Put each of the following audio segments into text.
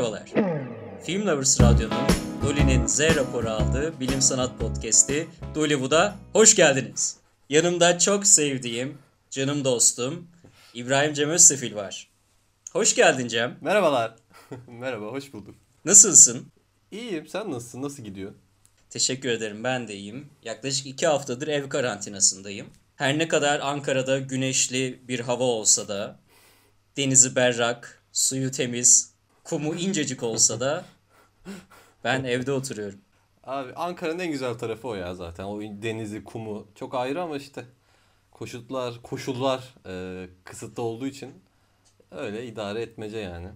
Merhabalar. Film Lovers Radyo'nun Dolly'nin Z raporu aldığı bilim sanat podcast'i Dollywood'a hoş geldiniz. Yanımda çok sevdiğim canım dostum İbrahim Cem Özsefil var. Hoş geldin Cem. Merhabalar. Merhaba, hoş bulduk. Nasılsın? İyiyim, sen nasılsın? Nasıl gidiyor? Teşekkür ederim ben de iyiyim. Yaklaşık iki haftadır ev karantinasındayım. Her ne kadar Ankara'da güneşli bir hava olsa da, denizi berrak, suyu temiz, kumu incecik olsa da ben evde oturuyorum. Abi Ankara'nın en güzel tarafı o ya zaten. O denizi, kumu çok ayrı ama işte koşullar, koşullar e, kısıtlı olduğu için öyle idare etmece yani.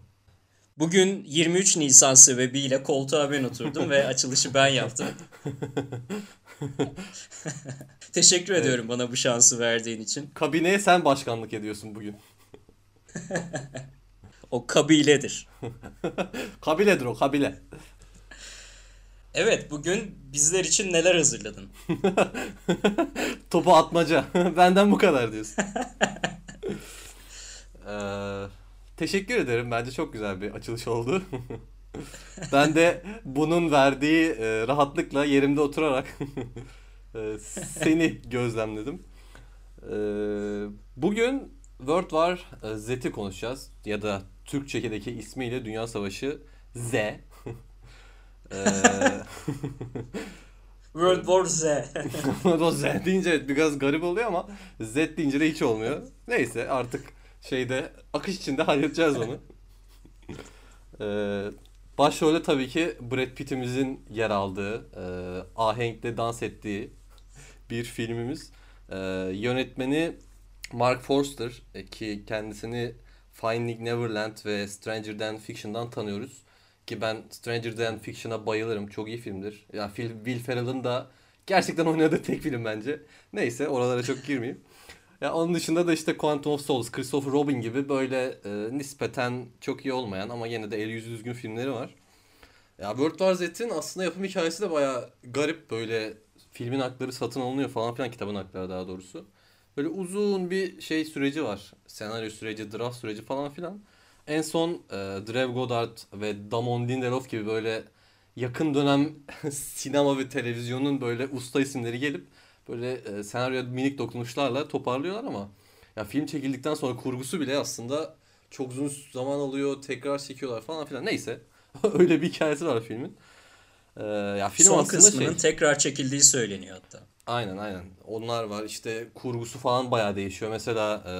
Bugün 23 Nisan sebebiyle koltuğa ben oturdum ve açılışı ben yaptım. Teşekkür ediyorum bana bu şansı verdiğin için. Kabineye sen başkanlık ediyorsun bugün. O kabiledir. Kabiledir o, kabile. Evet bugün bizler için neler hazırladın? Topu atmaca. Benden bu kadar diyorsun. Ee, teşekkür ederim. Bence çok güzel bir açılış oldu. ben de bunun verdiği e, rahatlıkla yerimde oturarak e, seni gözlemledim. E, bugün World War Z'ti konuşacağız. Ya da Türkçe'deki ismiyle Dünya Savaşı Z. E, World War Z. o Z deyince evet biraz garip oluyor ama Z deyince de hiç olmuyor. Neyse artık şeyde akış içinde halledeceğiz onu. Ee, başrolde tabii ki Brad Pitt'imizin yer aldığı, e, ahenkle dans ettiği bir filmimiz. Ee, yönetmeni Mark Forster e, ki kendisini Finding Neverland ve Stranger Than Fiction'dan tanıyoruz. Ki ben Stranger Than Fiction'a bayılırım. Çok iyi filmdir. Ya Phil, Will Ferrell'ın da gerçekten oynadığı tek film bence. Neyse oralara çok girmeyeyim. Ya onun dışında da işte Quantum of Solace, Christopher Robin gibi böyle e, nispeten çok iyi olmayan ama yine de el yüzü düzgün filmleri var. Ya World War Z'in aslında yapım hikayesi de baya garip böyle filmin hakları satın alınıyor falan filan kitabın hakları daha doğrusu. Böyle uzun bir şey süreci var. Senaryo süreci, draft süreci falan filan. En son e, Drev Goddard ve Damon Lindelof gibi böyle yakın dönem sinema ve televizyonun böyle usta isimleri gelip böyle e, senaryo minik dokunuşlarla toparlıyorlar ama ya film çekildikten sonra kurgusu bile aslında çok uzun zaman alıyor. Tekrar çekiyorlar falan filan. Neyse. Öyle bir hikayesi var filmin. Ee, ya film Son aslında kısmının şey. tekrar çekildiği söyleniyor hatta. Aynen aynen. Onlar var. İşte kurgusu falan bayağı değişiyor. Mesela e,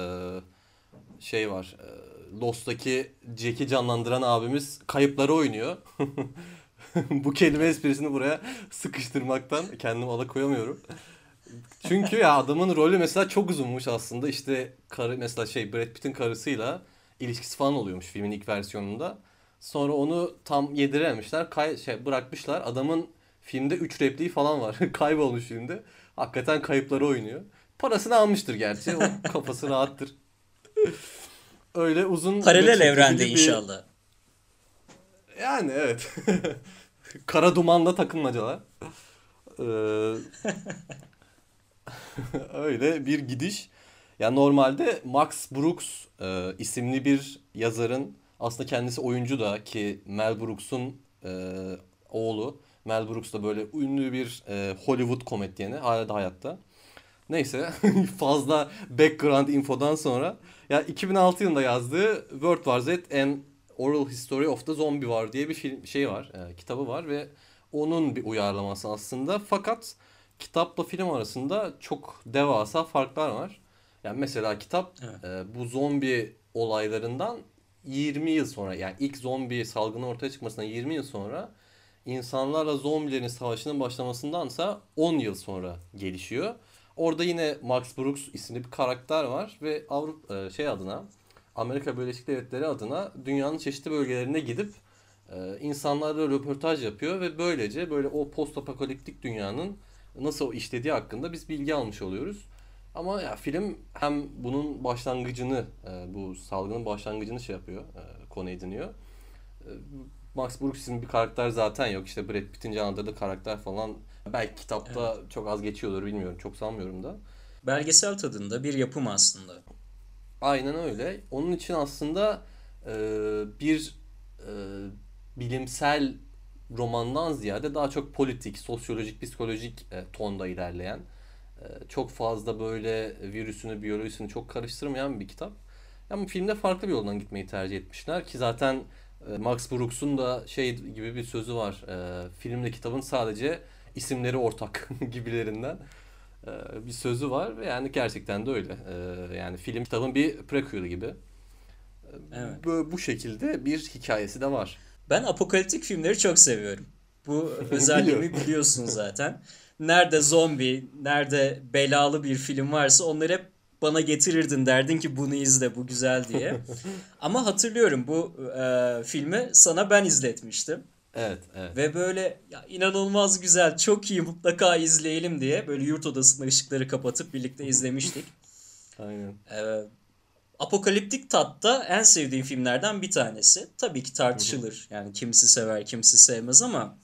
şey var. E, Lost'taki Jack'i canlandıran abimiz kayıpları oynuyor. Bu kelime esprisini buraya sıkıştırmaktan kendimi alıkoyamıyorum. Çünkü ya adamın rolü mesela çok uzunmuş aslında. İşte karı mesela şey Brad Pitt'in karısıyla ilişkisi falan oluyormuş filmin ilk versiyonunda. Sonra onu tam yedirememişler. Kay şey bırakmışlar. Adamın filmde 3 repliği falan var. Kaybolmuş filmde. Hakikaten kayıpları oynuyor. Parasını almıştır gerçi. O kafası rahattır. Öyle uzun Paralel evrende bir- inşallah. Yani evet. Kara dumanla takılmacalar. Ee, öyle bir gidiş. Ya normalde Max Brooks e, isimli bir yazarın aslında kendisi oyuncu da ki Mel Brooks'un e, oğlu. Mel Brooks da böyle ünlü bir e, Hollywood komedyeni hala da hayatta. Neyse fazla background infodan sonra ya 2006 yılında yazdığı World War Z and Oral History of the Zombie War diye bir film şey var, e, kitabı var ve onun bir uyarlaması aslında. Fakat kitapla film arasında çok devasa farklar var. Yani mesela kitap Evet. e, bu zombi olaylarından 20 yıl sonra yani ilk zombi salgını ortaya çıkmasından 20 yıl sonra insanlarla zombilerin savaşının başlamasındansa 10 yıl sonra gelişiyor. Orada yine Max Brooks isimli bir karakter var ve Avrupa e, şey adına Amerika Birleşik Devletleri adına dünyanın çeşitli bölgelerine gidip e, insanlarla röportaj yapıyor ve böylece böyle o post apokaliptik dünyanın nasıl işlediği hakkında biz bilgi almış oluyoruz. Ama ya film hem bunun başlangıcını, e, bu salgının başlangıcını şey yapıyor, konu ediniyor. Max Brooks isimli bir karakter zaten yok. İşte Brad Pitt'in canlandırdığı karakter falan belki kitapta çok az geçiyordur bilmiyorum. Çok sanmıyorum da. Belgesel tadında bir yapım aslında. Aynen öyle. Onun için aslında e, bir e, bilimsel romandan ziyade daha çok politik, sosyolojik, psikolojik e, tonda ilerleyen e, çok fazla böyle virüsünü, biyolojisini çok karıştırmayan bir kitap. Ama filmde farklı bir yoldan gitmeyi tercih etmişler ki zaten Max Brooks'un da şey gibi bir sözü var. E, filmle kitabın sadece isimleri ortak gibilerinden e, bir sözü var ve yani gerçekten de öyle. E, yani film kitabın bir prequel gibi. Evet. Bu, bu şekilde bir hikayesi de var. Ben apokaliptik filmleri çok seviyorum. Bu özelliğimi biliyorsun zaten. Nerede zombi, nerede belalı bir film varsa onları hep bana getirirdin derdin ki bunu izle bu güzel diye. Ama hatırlıyorum bu e, filmi sana ben izletmiştim. Evet, evet. Ve böyle ya inanılmaz güzel, çok iyi mutlaka izleyelim diye böyle yurt odasında ışıkları kapatıp birlikte izlemiştik. Aynen. Ee, Apokaliptik tatta en sevdiğim filmlerden bir tanesi. Tabii ki tartışılır. Yani kimisi sever, kimisi sevmez ama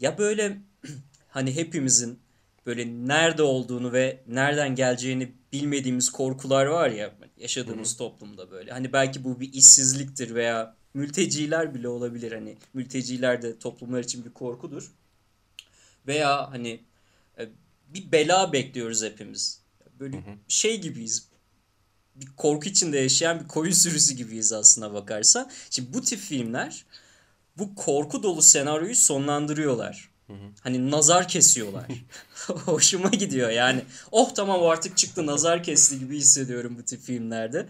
ya böyle hani hepimizin böyle nerede olduğunu ve nereden geleceğini bilmediğimiz korkular var ya yaşadığımız toplumda böyle. Hani belki bu bir işsizliktir veya mülteciler bile olabilir. Hani mülteciler de toplumlar için bir korkudur. Veya hani e, bir bela bekliyoruz hepimiz. Böyle şey gibiyiz bir korku içinde yaşayan bir koyun sürüsü gibiyiz aslına bakarsan. Şimdi bu tip filmler bu korku dolu senaryoyu sonlandırıyorlar. Hı hı. Hani nazar kesiyorlar. Hoşuma gidiyor yani. Oh tamam o artık çıktı nazar kesti gibi hissediyorum bu tip filmlerde.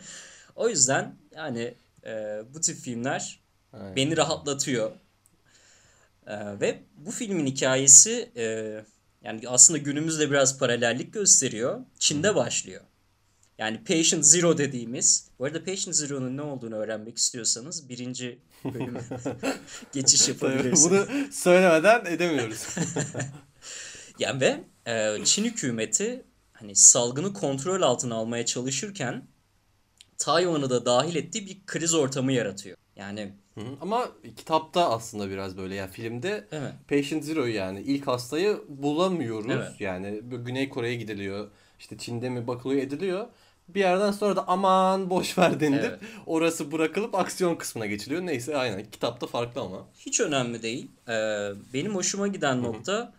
O yüzden yani e, bu tip filmler Aynen. beni rahatlatıyor. E, ve bu filmin hikayesi e, yani aslında günümüzde biraz paralellik gösteriyor. Çin'de başlıyor. Yani Patient Zero dediğimiz. Bu arada Patient Zero'nun ne olduğunu öğrenmek istiyorsanız birinci bölüme geçiş yapabilirsiniz. Bunu söylemeden edemiyoruz. yani ve e, Çin hükümeti hani salgını kontrol altına almaya çalışırken Tayvan'ı da dahil ettiği bir kriz ortamı yaratıyor. Yani hı. Ama kitapta aslında biraz böyle yani filmde evet. Patient Zero yani ilk hastayı bulamıyoruz. Evet. Yani Güney Kore'ye gidiliyor. İşte Çin'de mi bakılıyor ediliyor. Bir yerden sonra da aman boş ver denilip evet. orası bırakılıp aksiyon kısmına geçiliyor. Neyse aynen kitapta farklı ama. Hiç önemli değil. Ee, benim hoşuma giden nokta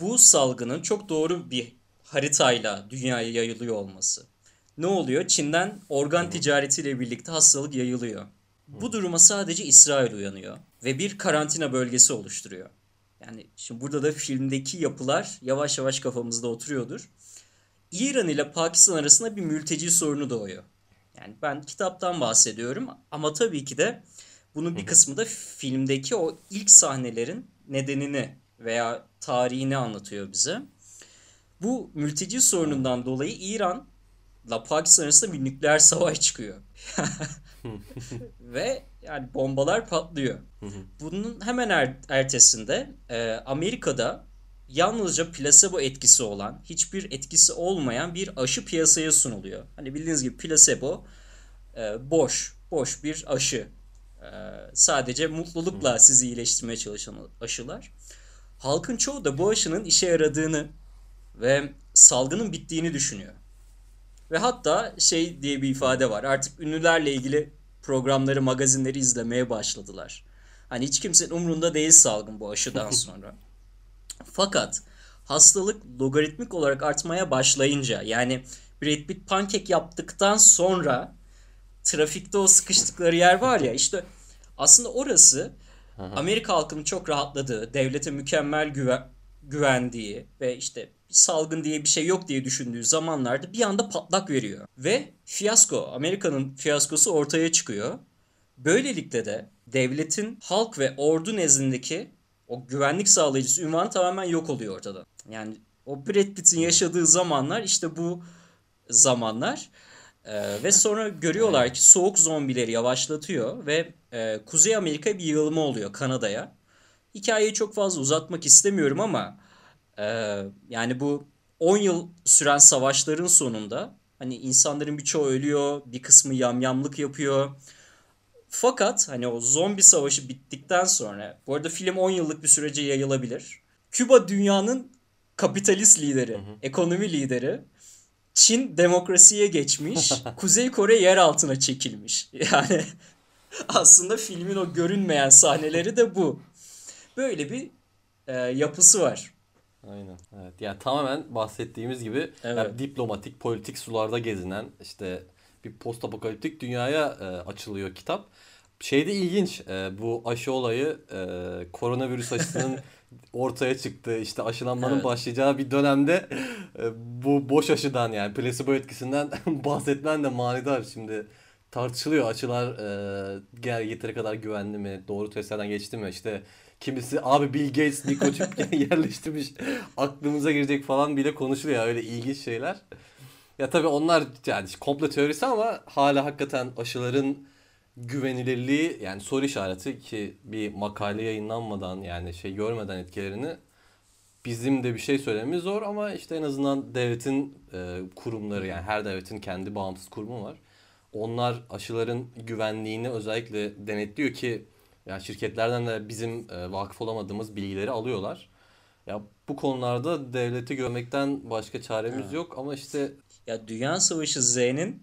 bu salgının çok doğru bir haritayla dünyaya yayılıyor olması. Ne oluyor? Çin'den organ ticaretiyle birlikte hastalık yayılıyor. Bu duruma sadece İsrail uyanıyor ve bir karantina bölgesi oluşturuyor. Yani şimdi burada da filmdeki yapılar yavaş yavaş kafamızda oturuyordur. İran ile Pakistan arasında bir mülteci sorunu doğuyor. Yani ben kitaptan bahsediyorum ama tabii ki de bunun bir kısmı da filmdeki o ilk sahnelerin nedenini veya tarihini anlatıyor bize. Bu mülteci sorunundan dolayı İran ile Pakistan arasında bir nükleer savaş çıkıyor. Ve yani bombalar patlıyor. Bunun hemen er, ertesinde e, Amerika'da yalnızca plasebo etkisi olan, hiçbir etkisi olmayan bir aşı piyasaya sunuluyor. Hani bildiğiniz gibi plasebo e, boş, boş bir aşı. E, sadece mutlulukla sizi iyileştirmeye çalışan aşılar. Halkın çoğu da bu aşının işe yaradığını ve salgının bittiğini düşünüyor. Ve hatta şey diye bir ifade var. Artık ünlülerle ilgili programları, magazinleri izlemeye başladılar. Hani hiç kimsenin umrunda değil salgın bu aşıdan sonra. Fakat hastalık logaritmik olarak artmaya başlayınca yani Brad Pitt pankek yaptıktan sonra trafikte o sıkıştıkları yer var ya işte aslında orası Amerika halkının çok rahatladığı, devlete mükemmel güven, güvendiği ve işte salgın diye bir şey yok diye düşündüğü zamanlarda bir anda patlak veriyor. Ve fiyasko, Amerika'nın fiyaskosu ortaya çıkıyor. Böylelikle de devletin halk ve ordu nezdindeki o güvenlik sağlayıcısı ünvanı tamamen yok oluyor ortada. Yani o Brad Pitt'in yaşadığı zamanlar işte bu zamanlar. Ee, ve sonra görüyorlar ki soğuk zombileri yavaşlatıyor ve e, Kuzey Amerika bir yığılma oluyor Kanada'ya. Hikayeyi çok fazla uzatmak istemiyorum ama e, yani bu 10 yıl süren savaşların sonunda hani insanların birçoğu ölüyor, bir kısmı yamyamlık yapıyor. Fakat hani o zombi savaşı bittikten sonra bu arada film 10 yıllık bir sürece yayılabilir. Küba dünyanın kapitalist lideri, hı hı. ekonomi lideri. Çin demokrasiye geçmiş. Kuzey Kore yer altına çekilmiş. Yani Aslında filmin o görünmeyen sahneleri de bu. Böyle bir e, yapısı var. Aynen. Evet. Yani tamamen bahsettiğimiz gibi Evet. yani diplomatik, politik sularda gezinen işte bir post apokaliptik dünyaya e, açılıyor kitap. Şey de ilginç. e, bu aşı olayı e, koronavirüs aşısının ortaya çıktığı işte aşılanmanın Evet. başlayacağı bir dönemde e, bu boş aşıdan yani placebo etkisinden bahsetmen de manidar. Şimdi tartışılıyor aşılar e, gel yeteri kadar güvenli mi? Doğru testlerden geçti mi? İşte kimisi abi Bill Gates mikroçip yerleştirmiş aklımıza girecek falan bile konuşuluyor. Öyle ilginç şeyler. Ya tabii onlar yani komple teorisi ama hala hakikaten aşıların güvenilirliği yani soru işareti ki bir makale yayınlanmadan yani şey görmeden etkilerini bizim de bir şey söylememiz zor ama işte en azından devletin e, kurumları yani her devletin kendi bağımsız kurumu var. Onlar aşıların güvenliğini özellikle denetliyor ki yani şirketlerden de bizim e, vakıf olamadığımız bilgileri alıyorlar. Ya bu konularda devleti görmekten başka çaremiz yok ama işte Ya Dünya Savaşı Z'nin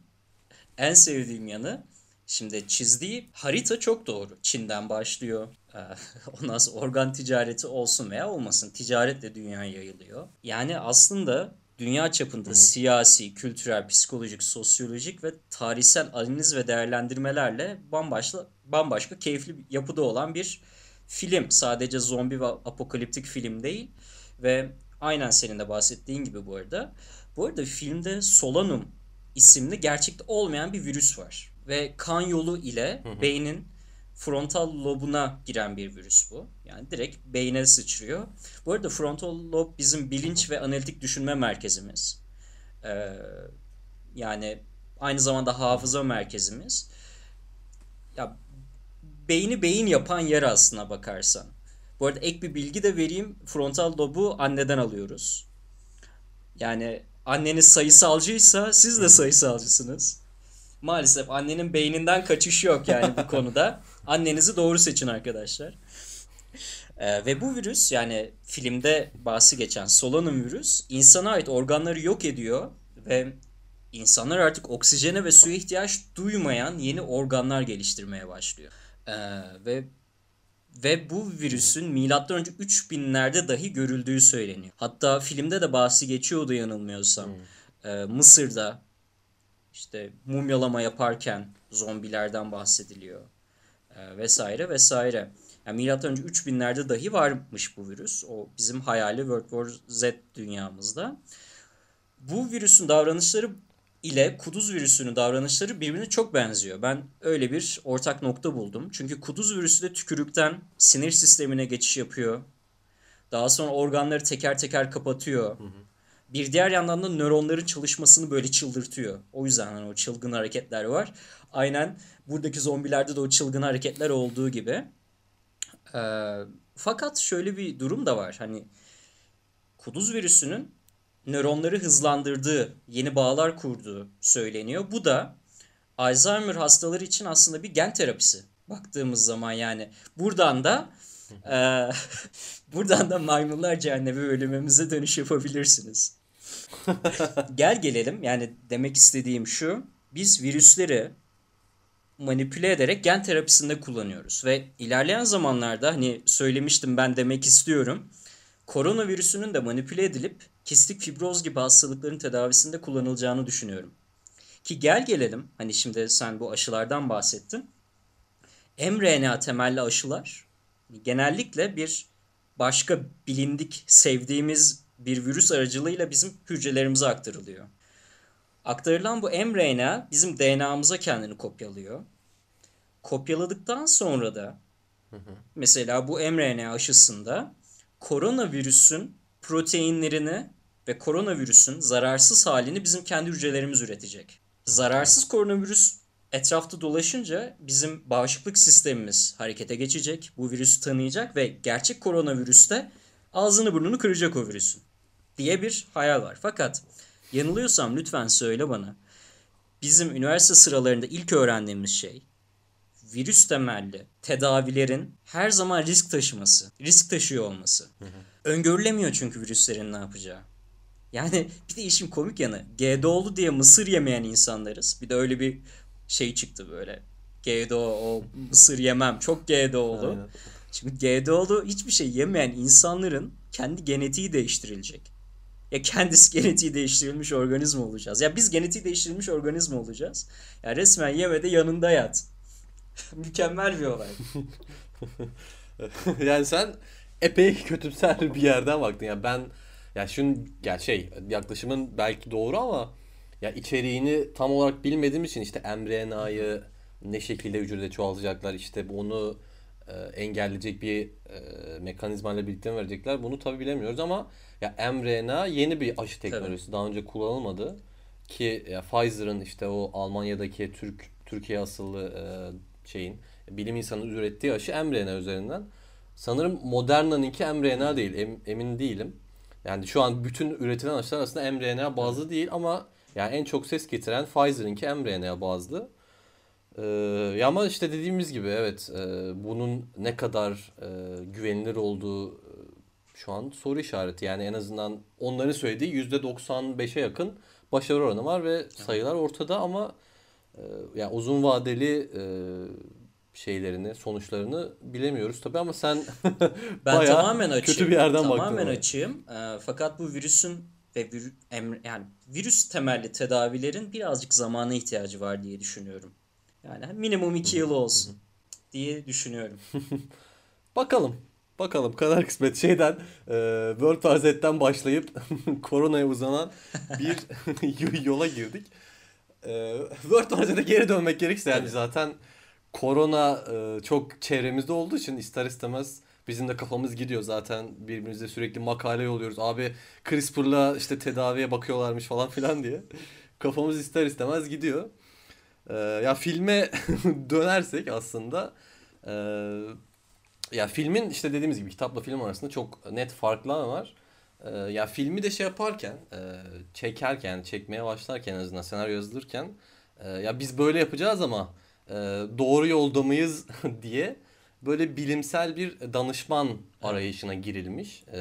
en sevdiğim yanı şimdi çizdiği harita çok doğru. Çin'den başlıyor. Ee, Ondan sonra organ ticareti olsun veya olmasın. Ticaretle dünyaya yayılıyor. Yani aslında dünya çapında siyasi, kültürel, psikolojik, sosyolojik ve tarihsel analiz ve değerlendirmelerle bambaşka bambaşka keyifli bir yapıda olan bir film. Sadece zombi ve apokaliptik film değil. Ve aynen senin de bahsettiğin gibi bu arada. Bu arada filmde Solanum isimli gerçekte olmayan bir virüs var. Ve kan yolu ile beynin frontal lobuna giren bir virüs bu. Yani direkt beyne sıçrıyor. Bu arada frontal lob bizim bilinç ve analitik düşünme merkezimiz. Ee, yani aynı zamanda hafıza merkezimiz. Ya beyni beyin yapan yer aslına bakarsan. Bu arada ek bir bilgi de vereyim. Frontal lobu anneden alıyoruz. Yani anneniz sayısalcıysa siz de sayısalcısınız. Maalesef annenin beyninden kaçış yok yani bu konuda. Annenizi doğru seçin arkadaşlar. Ee, ve bu virüs yani filmde bahsi geçen Solanum virüs insana ait organları yok ediyor ve insanlar artık oksijene ve suya ihtiyaç duymayan yeni organlar geliştirmeye başlıyor. Ee, ve ve bu virüsün milattan önce 3000'lerde dahi görüldüğü söyleniyor. Hatta filmde de bahsi geçiyordu yanılmıyorsam. Ee, Mısır'da işte mumyalama yaparken zombilerden bahsediliyor. Ee, vesaire vesaire. Yani milattan önce 3000'lerde dahi varmış bu virüs. O bizim hayali World War Z dünyamızda. Bu virüsün davranışları ile kuduz virüsünün davranışları birbirine çok benziyor. Ben öyle bir ortak nokta buldum. Çünkü kuduz virüsü de tükürükten sinir sistemine geçiş yapıyor. Daha sonra organları teker teker kapatıyor. Bir diğer yandan da nöronların çalışmasını böyle çıldırtıyor. O yüzden hani o çılgın hareketler var. Aynen buradaki zombilerde de o çılgın hareketler olduğu gibi. Ee, fakat şöyle bir durum da var. Hani kuduz virüsünün nöronları hızlandırdığı, yeni bağlar kurduğu söyleniyor. Bu da Alzheimer hastaları için aslında bir gen terapisi. Baktığımız zaman yani buradan da e, buradan da maymunlar cehennemi bölümümüze dönüş yapabilirsiniz. Gel gelelim yani demek istediğim şu. Biz virüsleri manipüle ederek gen terapisinde kullanıyoruz. Ve ilerleyen zamanlarda hani söylemiştim ben demek istiyorum. Koronavirüsünün de manipüle edilip kistik fibroz gibi hastalıkların tedavisinde kullanılacağını düşünüyorum. Ki gel gelelim hani şimdi sen bu aşılardan bahsettin. mRNA temelli aşılar genellikle bir başka bilindik sevdiğimiz bir virüs aracılığıyla bizim hücrelerimize aktarılıyor. Aktarılan bu mRNA bizim DNA'mıza kendini kopyalıyor. Kopyaladıktan sonra da mesela bu mRNA aşısında koronavirüsün proteinlerini ve koronavirüsün zararsız halini bizim kendi hücrelerimiz üretecek. Zararsız koronavirüs etrafta dolaşınca bizim bağışıklık sistemimiz harekete geçecek. Bu virüsü tanıyacak ve gerçek koronavirüs de ağzını burnunu kıracak o virüsün diye bir hayal var. Fakat yanılıyorsam lütfen söyle bana. Bizim üniversite sıralarında ilk öğrendiğimiz şey virüs temelli tedavilerin her zaman risk taşıması, risk taşıyor olması. Öngörülemiyor çünkü virüslerin ne yapacağı. Yani bir de işin komik yanı GDO'lu diye mısır yemeyen insanlarız. Bir de öyle bir şey çıktı böyle. GDO o mısır yemem. Çok GDO'lu. Aynen. Şimdi GDO'lu hiçbir şey yemeyen insanların kendi genetiği değiştirilecek. Ya kendisi genetiği değiştirilmiş organizma olacağız. Ya biz genetiği değiştirilmiş organizma olacağız. Ya resmen yeme de yanında yat. Mükemmel bir olay. yani sen epey kötümser bir yerden baktın. Ya ben ya şun ya şey yaklaşımın belki doğru ama ya içeriğini tam olarak bilmediğim için işte mRNA'yı ne şekilde hücrede çoğaltacaklar işte bunu e, engelleyecek bir e, mekanizmayla birlikte mi verecekler bunu tabi bilemiyoruz ama ya mRNA yeni bir aşı teknolojisi daha önce kullanılmadı ki ya Pfizer'ın işte o Almanya'daki Türk Türkiye asıllı e, şeyin bilim insanı ürettiği aşı mRNA üzerinden. Sanırım Moderna'nınki mRNA değil. em- emin değilim. Yani şu an bütün üretilen aşılar aslında mRNA bazlı değil ama yani en çok ses getiren Pfizer'ınki mRNA bazlı. Ee, ya ama işte dediğimiz gibi evet e, bunun ne kadar e, güvenilir olduğu e, şu an soru işareti. Yani en azından onların söylediği %95'e yakın başarı oranı var ve sayılar ortada ama e, ya uzun vadeli e, şeylerini, sonuçlarını bilemiyoruz tabii ama sen Ben tamamen açığım. kötü bir yerden baktın. Tamamen açığım. Ee, fakat bu virüsün ve vir- yani virüs temelli tedavilerin birazcık zamana ihtiyacı var diye düşünüyorum. Yani minimum iki yıl olsun diye düşünüyorum. Bakalım. Bakalım kadar kısmet şeyden e, World War Z'den başlayıp koronaya uzanan bir yola girdik. E, World War Z'de geri dönmek gerekirse yani zaten korona e, çok çevremizde olduğu için ister istemez bizim de kafamız gidiyor zaten birbirimize sürekli makale yolluyoruz. Abi CRISPR'la işte tedaviye bakıyorlarmış falan filan diye. Kafamız ister istemez gidiyor. E, ya filme dönersek aslında e, ya filmin işte dediğimiz gibi kitapla film arasında çok net farklar var. Ee, ya filmi de şey yaparken, e, çekerken, çekmeye başlarken en azından senaryo yazılırken e, ya biz böyle yapacağız ama e, doğru yolda mıyız diye böyle bilimsel bir danışman arayışına girilmiş. E,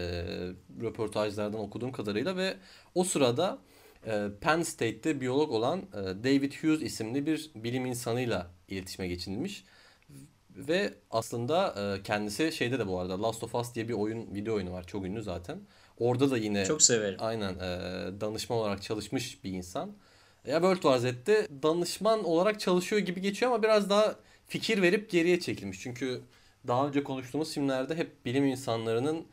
röportajlardan okuduğum kadarıyla ve o sırada e, Penn State'te biyolog olan e, David Hughes isimli bir bilim insanıyla iletişime geçilmiş. Ve aslında e, kendisi şeyde de bu arada Last of Us diye bir oyun video oyunu var. Çok ünlü zaten. Orada da yine Çok severim. aynen e, danışman olarak çalışmış bir insan. Ya World War Z'de danışman olarak çalışıyor gibi geçiyor ama biraz daha fikir verip geriye çekilmiş. Çünkü daha önce konuştuğumuz filmlerde hep bilim insanlarının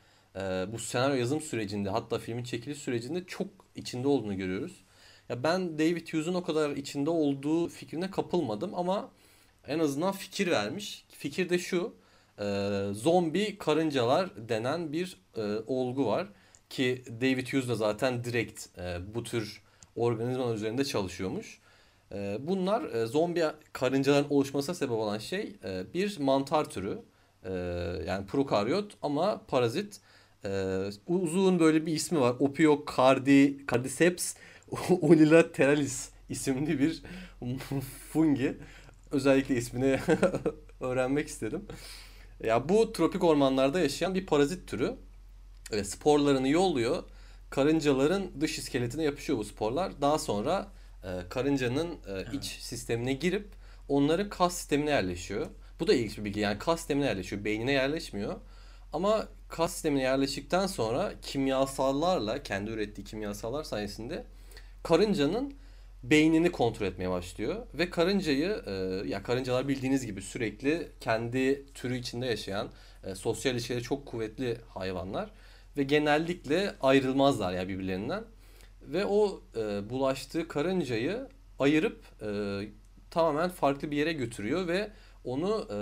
bu senaryo yazım sürecinde hatta filmin çekiliş sürecinde çok içinde olduğunu görüyoruz. Ya ben David Hughes'un o kadar içinde olduğu fikrine kapılmadım ama en azından fikir vermiş. Fikir de şu. e, zombi karıncalar denen bir e, olgu var. Ki David Hughes da zaten direkt e, bu tür organizmalar üzerinde çalışıyormuş. E, bunlar e, zombi karıncaların oluşmasına sebep olan şey e, bir mantar türü. E, yani prokaryot ama parazit. E, uzun böyle bir ismi var. Opiocardi, Cardiceps unilateralis isimli bir fungi. Özellikle ismini öğrenmek istedim. Ya bu tropik ormanlarda yaşayan bir parazit türü. Evet, sporlarını yolluyor. Karıncaların dış iskeletine yapışıyor bu sporlar. Daha sonra e, karıncanın e, iç sistemine girip onların kas sistemine yerleşiyor. Bu da ilginç bir bilgi. Yani kas sistemine yerleşiyor. Beynine yerleşmiyor. Ama kas sistemine yerleştikten sonra kimyasallarla, kendi ürettiği kimyasallar sayesinde karıncanın beynini kontrol etmeye başlıyor. Ve karıncayı e, ya karıncalar bildiğiniz gibi sürekli kendi türü içinde yaşayan e, sosyal ilişkileri çok kuvvetli hayvanlar ve genellikle ayrılmazlar ya birbirlerinden. Ve o e, bulaştığı karıncayı ayırıp e, tamamen farklı bir yere götürüyor ve onu e,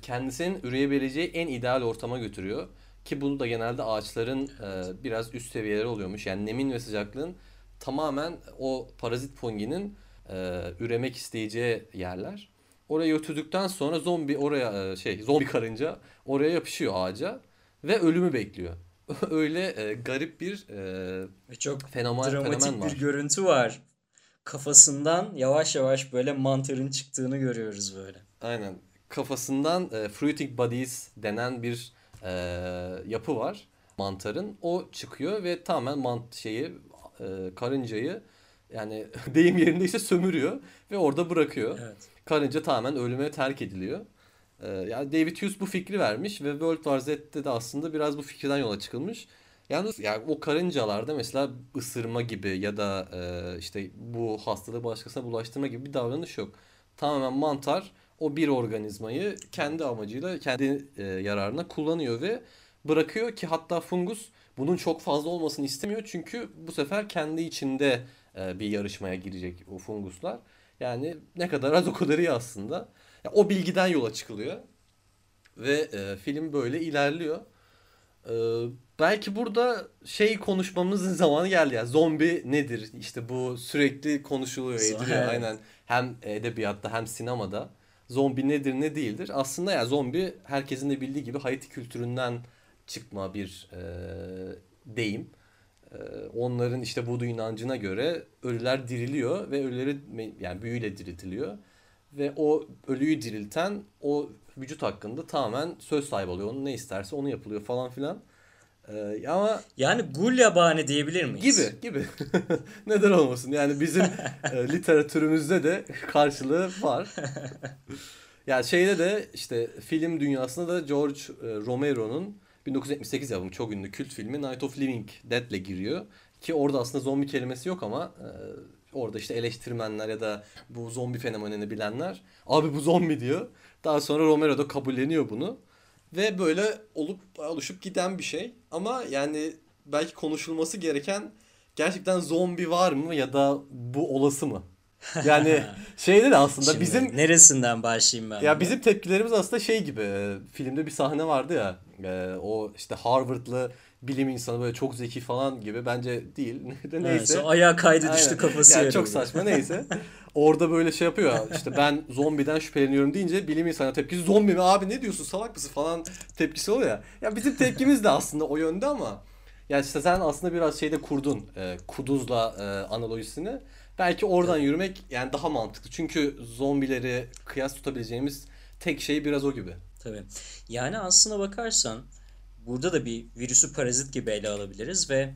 kendisinin üreyebileceği en ideal ortama götürüyor ki bunu da genelde ağaçların e, biraz üst seviyeleri oluyormuş yani nemin ve sıcaklığın tamamen o parazit funginin e, üremek isteyeceği yerler. Oraya götürdükten sonra zombi oraya e, şey zombi karınca oraya yapışıyor ağaca ve ölümü bekliyor. Öyle e, garip bir e, Ve çok fenomen dramatik fenomen var. bir görüntü var. Kafasından yavaş yavaş böyle mantarın çıktığını görüyoruz böyle. Aynen. Kafasından e, fruiting bodies denen bir e, yapı var mantarın. O çıkıyor ve tamamen mant şeyi e, karıncayı Yani deyim yerinde ise sömürüyor ve orada bırakıyor. Evet. Karınca tamamen ölüme terk ediliyor. Ee, yani David Hughes bu fikri vermiş ve World War Z'de de aslında biraz bu fikirden yola çıkılmış. Yalnız yani o karıncalarda mesela ısırma gibi ya da e, işte bu hastalığı başkasına bulaştırma gibi bir davranış yok. Tamamen mantar o bir organizmayı kendi amacıyla kendi e, yararına kullanıyor ve bırakıyor ki hatta fungus bunun çok fazla olmasını istemiyor çünkü bu sefer kendi içinde e, bir yarışmaya girecek o funguslar. Yani ne kadar az o kadar iyi aslında. Ya o bilgiden yola çıkılıyor ve e, film böyle ilerliyor. E, belki burada şey konuşmamızın zamanı geldi ya. Zombi nedir? İşte bu sürekli konuşuluyor, ediliyor evet. aynen. Hem edebiyatta hem sinemada. Zombi nedir ne değildir? Aslında ya zombi herkesin de bildiği gibi Haiti kültüründen çıkma bir e, deyim. E, onların işte voodoo inancına göre ölüler diriliyor ve ölüleri yani büyüyle diriltiliyor. Ve o ölüyü dirilten o vücut hakkında tamamen söz sahibi oluyor. Onun ne isterse onu yapılıyor falan filan. E, ama Yani gul yabani diyebilir miyiz? gibi gibi. Neden olmasın? Yani bizim e, literatürümüzde de karşılığı var. Yani şeyde de işte film dünyasında da George e, Romero'nun 1978 yapımı çok ünlü kült filmi Night of Living Dead'le giriyor. Ki orada aslında zombi kelimesi yok ama e, orada işte eleştirmenler ya da bu zombi fenomenini bilenler abi bu zombi diyor. Daha sonra Romero da kabulleniyor bunu. Ve böyle olup oluşup giden bir şey. Ama yani belki konuşulması gereken gerçekten zombi var mı ya da bu olası mı? Yani şeyde de aslında Şimdi bizim neresinden başlayayım ben? ya buna? bizim tepkilerimiz aslında şey gibi. e, Filmde bir sahne vardı ya. e, O işte Harvard'lı bilim insanı böyle çok zeki falan gibi. Bence değil. De Evet, neyse. sonra ayağa kaydı düştü Aynen. kafası Yani çok saçma neyse. Orada böyle şey yapıyor ya, işte ben zombiden şüpheleniyorum deyince bilim insanı tepkisi zombi mi abi ne diyorsun salak mısın falan tepkisi oluyor ya. Ya bizim tepkimiz de aslında o yönde ama ya işte sen aslında biraz şeyde kurdun e, kuduzla e, analojisini. Belki oradan yürümek yani daha mantıklı. Çünkü zombileri kıyas tutabileceğimiz tek şey biraz o gibi. Tabii. Yani aslına bakarsan burada da bir virüsü parazit gibi ele alabiliriz ve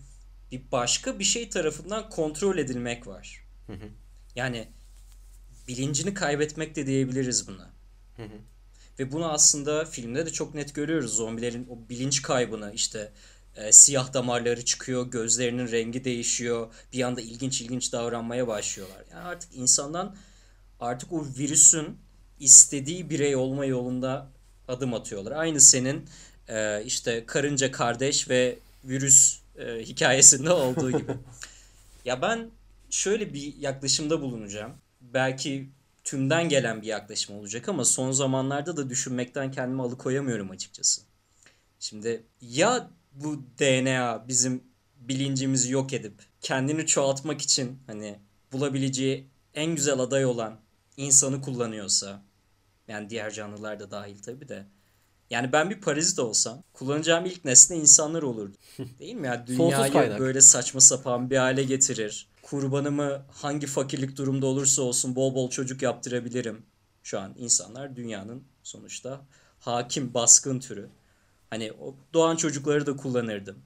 bir başka bir şey tarafından kontrol edilmek var. Yani bilincini kaybetmek de diyebiliriz buna. Ve bunu aslında filmde de çok net görüyoruz. Zombilerin o bilinç kaybını işte e, siyah damarları çıkıyor, gözlerinin rengi değişiyor. Bir anda ilginç ilginç davranmaya başlıyorlar. Yani artık insandan artık o virüsün istediği birey olma yolunda adım atıyorlar. Aynı senin e, işte karınca kardeş ve virüs e, hikayesinde olduğu gibi. Ya ben şöyle bir yaklaşımda bulunacağım. Belki tümden gelen bir yaklaşım olacak ama son zamanlarda da düşünmekten kendimi alıkoyamıyorum açıkçası. Şimdi ya bu DNA bizim bilincimizi yok edip kendini çoğaltmak için hani bulabileceği en güzel aday olan insanı kullanıyorsa yani diğer canlılar da dahil tabii de yani ben bir parazit olsam kullanacağım ilk nesne insanlar olurdu. Değil mi ya? Dünyayı böyle saçma sapan bir hale getirir. Kurbanımı hangi fakirlik durumda olursa olsun bol bol çocuk yaptırabilirim. Şu an insanlar dünyanın sonuçta hakim baskın türü. Hani o doğan çocukları da kullanırdım.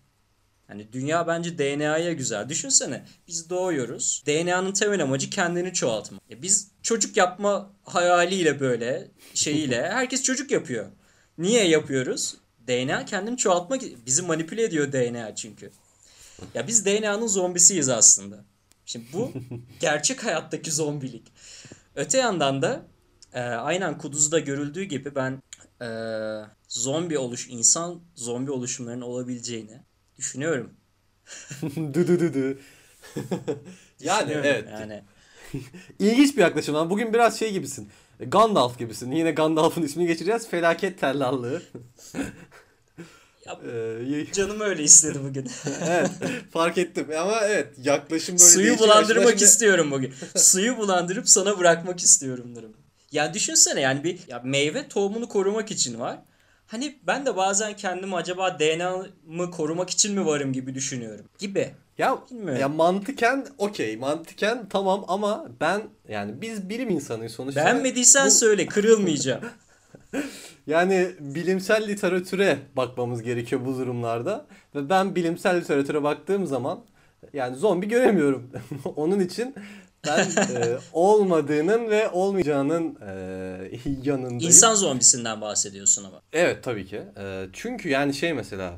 Hani dünya bence DNA'ya güzel. Düşünsene biz doğuyoruz. DNA'nın temel amacı kendini çoğaltma. E biz çocuk yapma hayaliyle böyle şeyiyle herkes çocuk yapıyor. Niye yapıyoruz? DNA kendini çoğaltmak bizi manipüle ediyor DNA çünkü. Ya biz DNA'nın zombisiyiz aslında. Şimdi bu gerçek hayattaki zombilik. Öte yandan da e, aynen Kuduz'da görüldüğü gibi ben e, zombi oluş insan zombi oluşumlarının olabileceğini düşünüyorum. dü dü dü dü. yani evet. Yani İlginç bir yaklaşım. lan. Bugün biraz şey gibisin. Gandalf gibisin. Yine Gandalf'ın ismini geçireceğiz. Felaket tellallığı. ya, Ee, canım öyle istedi bugün. evet fark ettim ama evet yaklaşım böyle Suyu bulandırmak Şimdi- istiyorum bugün. Suyu bulandırıp sana bırakmak istiyorum durum. Ya düşünsene yani bir ya meyve tohumunu korumak için var. Hani ben de bazen kendimi acaba DNA'mı korumak için mi varım gibi düşünüyorum. Gibi. Ya, Bilmiyorum. ya mantıken okey mantıken tamam ama ben yani biz bilim insanıyız sonuçta. Beğenmediysen Bu- söyle kırılmayacağım. Yani bilimsel literatüre bakmamız gerekiyor bu durumlarda. Ve ben bilimsel literatüre baktığım zaman Yani zombi göremiyorum. Onun için ben e, olmadığının ve olmayacağının e, yanındayım. İnsan zombisinden bahsediyorsun ama. Evet tabii ki. E, çünkü yani şey mesela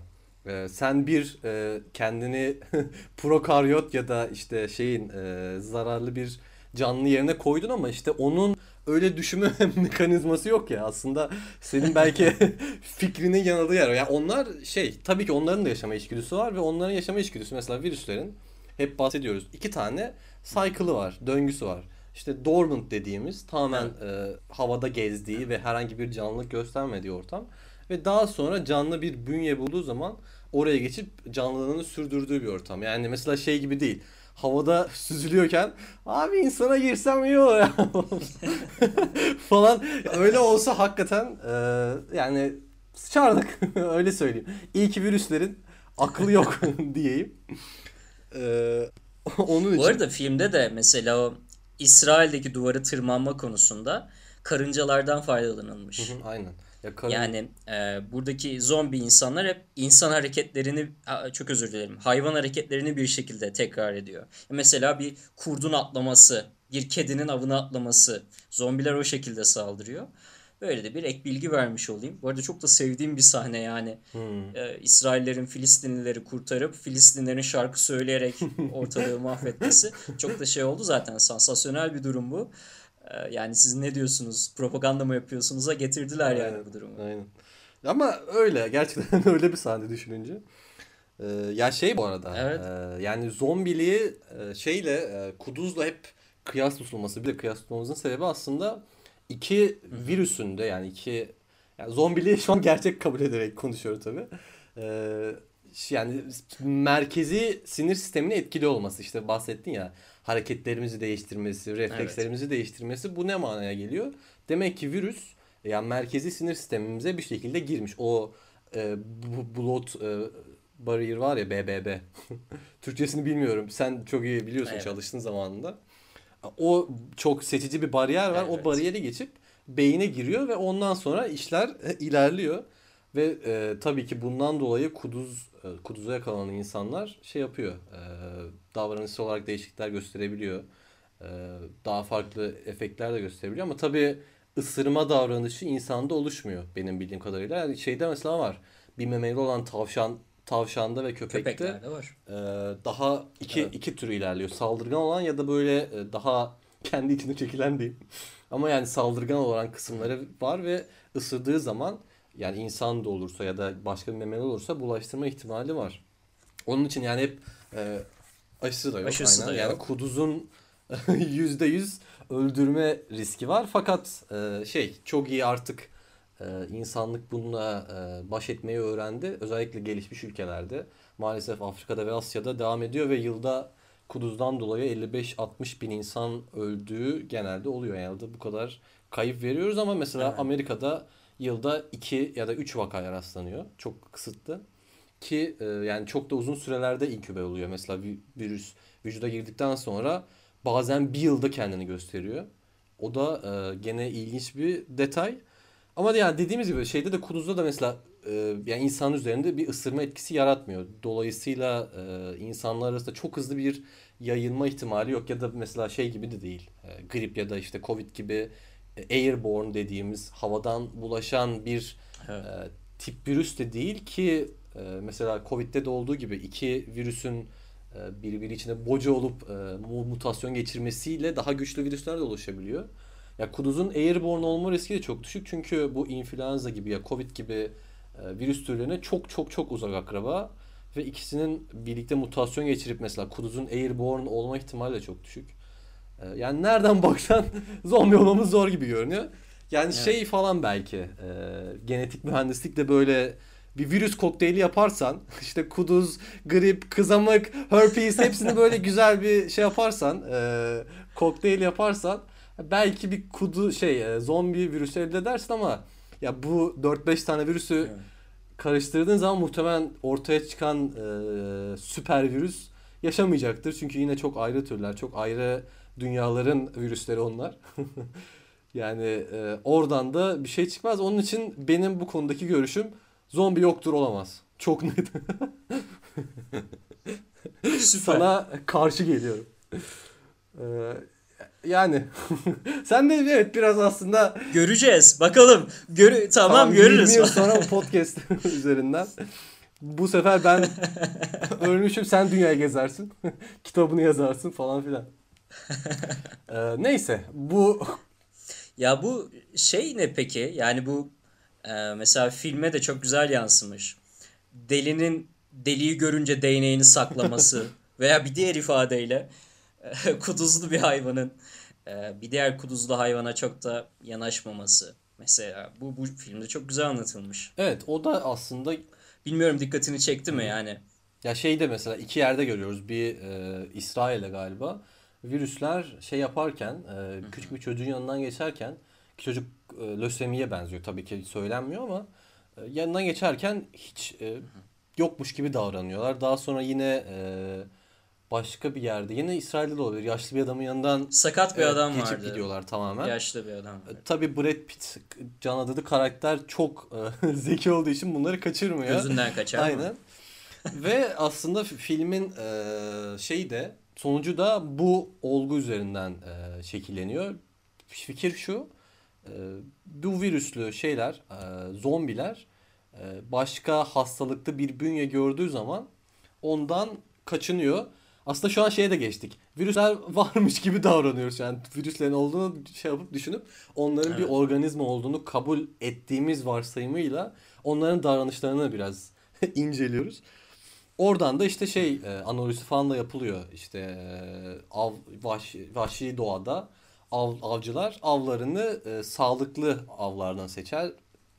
e, sen bir e, kendini prokaryot ya da işte şeyin e, zararlı bir canlı yerine koydun ama işte onun öyle düşünme mekanizması yok ya. Aslında senin belki fikrinin yanıldığı yer. Yani onlar şey tabii ki onların da yaşama içgüdüsü var ve onların yaşama içgüdüsü mesela virüslerin hep bahsediyoruz. iki tane cycle'ı var, döngüsü var. İşte dormant dediğimiz tamamen e, havada gezdiği ve herhangi bir canlılık göstermediği ortam. Ve daha sonra canlı bir bünye bulduğu zaman oraya geçip canlılığını sürdürdüğü bir ortam. Yani mesela şey gibi değil. Havada süzülüyorken abi insana girsem iyi olur falan. Öyle olsa hakikaten e, yani sıçardık öyle söyleyeyim. İyi ki virüslerin aklı yok diyeyim. E, onun için. Bu arada filmde de mesela o İsrail'deki duvarı tırmanma konusunda karıncalardan faydalanılmış. Hı hı, Aynen. Ya karın- Yani e, buradaki zombi insanlar hep insan hareketlerini, çok özür dilerim, hayvan hareketlerini bir şekilde tekrar ediyor. Mesela bir kurdun atlaması, bir kedinin avına atlaması, zombiler o şekilde saldırıyor. Böyle de bir ek bilgi vermiş olayım. Bu arada çok da sevdiğim bir sahne yani. Hmm. E, İsraillerin Filistinlileri kurtarıp Filistinlerin şarkı söyleyerek ortalığı mahvetmesi çok da şey oldu zaten. Sansasyonel bir durum bu. E, yani siz ne diyorsunuz? Propaganda mı yapıyorsunuz'a getirdiler yani Aynen, bu durumu. Aynen. Ama öyle gerçekten öyle bir sahne düşününce. Ee, ya şey bu arada. Evet. e, yani zombiliği e, şeyle e, kuduzla hep kıyas tutulması. Bir de kıyas tutmamızın sebebi aslında iki virüsün de yani iki yani zombiliği şu an gerçek kabul ederek konuşuyorum tabii. Ee, yani merkezi sinir sistemini etkili olması işte bahsettin ya hareketlerimizi değiştirmesi, reflekslerimizi değiştirmesi bu ne manaya geliyor? Demek ki virüs yani merkezi sinir sistemimize bir şekilde girmiş. O e, blood e, barrier var ya BBB. Türkçesini bilmiyorum. Sen çok iyi biliyorsun Evet. çalıştığın zamanında. O çok seçici bir bariyer var. Evet. O bariyeri geçip beyine giriyor ve ondan sonra işler ilerliyor. Ve e, tabii ki bundan dolayı kuduz e, kuduza yakalanan insanlar şey yapıyor. E, davranışsal olarak değişiklikler gösterebiliyor. E, daha farklı efektler de gösterebiliyor ama tabii ısırma davranışı insanda oluşmuyor benim bildiğim kadarıyla. Yani şeyde mesela var. Bir memeli olan tavşan tavşanda ve köpekte Köpeklerde var. ee, daha iki Evet. iki tür ilerliyor. Saldırgan olan ya da böyle e, daha kendi içine çekilen değil. Ama yani saldırgan olan kısımları var ve ısırdığı zaman yani insan da olursa ya da başka bir memeli olursa bulaştırma ihtimali var. Onun için yani hep e, aşısı da yok. Aşısı aynen. da Yani yok. kuduzun yüzde yüz öldürme riski var. Fakat e, şey çok iyi artık e, insanlık bununla e, baş etmeyi öğrendi. Özellikle gelişmiş ülkelerde. Maalesef Afrika'da ve Asya'da devam ediyor ve yılda kuduzdan dolayı 55-60 bin insan öldüğü genelde oluyor. Yani bu kadar kayıp veriyoruz ama mesela Evet. Amerika'da yılda 2 ya da 3 vakaya rastlanıyor. Çok kısıtlı. Ki e, yani çok da uzun sürelerde inkübe oluyor. Mesela vi- virüs vücuda girdikten sonra bazen bir yılda kendini gösteriyor. O da e, gene ilginç bir detay. Ama yani dediğimiz gibi şeyde de kuduzda da mesela e, yani insan üzerinde bir ısırma etkisi yaratmıyor. Dolayısıyla e, insanlar arasında çok hızlı bir yayılma ihtimali yok ya da mesela şey gibi de değil. E, grip ya da işte covid gibi airborne dediğimiz havadan bulaşan bir Evet. e, tip virüs de değil ki e, mesela Covid'de de olduğu gibi iki virüsün e, birbiri içine boca olup e, mu- mutasyon geçirmesiyle daha güçlü virüsler de oluşabiliyor. Ya kuduzun airborne olma riski de çok düşük çünkü bu influenza gibi ya Covid gibi e, virüs türlerine çok çok çok uzak akraba ve ikisinin birlikte mutasyon geçirip mesela kuduzun airborne olma ihtimali de çok düşük. E, yani nereden baksan zombi olmamız zor gibi görünüyor. Yani Evet. şey falan belki e, genetik mühendislikle böyle bir virüs kokteyli yaparsan işte kuduz, grip, kızamık, herpes hepsini böyle güzel bir şey yaparsan e, kokteyl yaparsan belki bir kudu şey e, zombi virüsü elde edersin ama ya bu 4-5 tane virüsü Evet. karıştırdığın zaman muhtemelen ortaya çıkan e, süper virüs yaşamayacaktır. Çünkü yine çok ayrı türler, çok ayrı dünyaların virüsleri onlar. yani e, oradan da bir şey çıkmaz. Onun için benim bu konudaki görüşüm zombi yoktur olamaz. Çok net. Süper. Sana karşı geliyorum. Ee, yani sen de evet biraz aslında Göreceğiz. Bakalım. Görü tamam, 20 görürüz. yıl sonra podcast üzerinden. Bu sefer ben ölmüşüm sen dünyaya gezersin. Kitabını yazarsın falan filan. Ee, neyse bu Ya bu şey ne peki? Yani bu e, mesela filme de çok güzel yansımış. Delinin deliği görünce değneğini saklaması veya bir diğer ifadeyle e, kuduzlu bir hayvanın e, bir diğer kuduzlu hayvana çok da yanaşmaması. Mesela bu bu filmde çok güzel anlatılmış. evet o da aslında Bilmiyorum dikkatini çekti mi yani? Ya şeyde mesela iki yerde görüyoruz. Bir e, İsrail'de galiba. Virüsler şey yaparken e, küçük bir çocuğun yanından geçerken ki çocuk e, lösemiye benziyor tabii ki söylenmiyor ama e, yanından geçerken hiç e, yokmuş gibi davranıyorlar. Daha sonra yine e, başka bir yerde yine İsrail'de de olabilir. Yaşlı bir adamın yanından Sakat bir evet, adam geçip vardı. gidiyorlar tamamen. Yaşlı bir adam. E, Tabii Brad Pitt Can Adadı karakter çok e, zeki olduğu için bunları kaçırmıyor. Gözünden kaçar mı? Aynen. Ve aslında fi- filmin e, şeyi de sonucu da bu olgu üzerinden e, şekilleniyor. Fikir şu. e, bu virüslü şeyler, e, zombiler e, başka hastalıklı bir bünye gördüğü zaman ondan kaçınıyor. Aslında şu an şeye de geçtik. Virüsler varmış gibi davranıyoruz. Yani virüslerin olduğunu şey yapıp düşünüp onların bir Evet. organizma olduğunu kabul ettiğimiz varsayımıyla onların davranışlarını biraz inceliyoruz. Oradan da işte şey e, analojisi falan da yapılıyor. İşte e, av vahşi, vahşi doğada av, avcılar avlarını e, sağlıklı avlardan seçer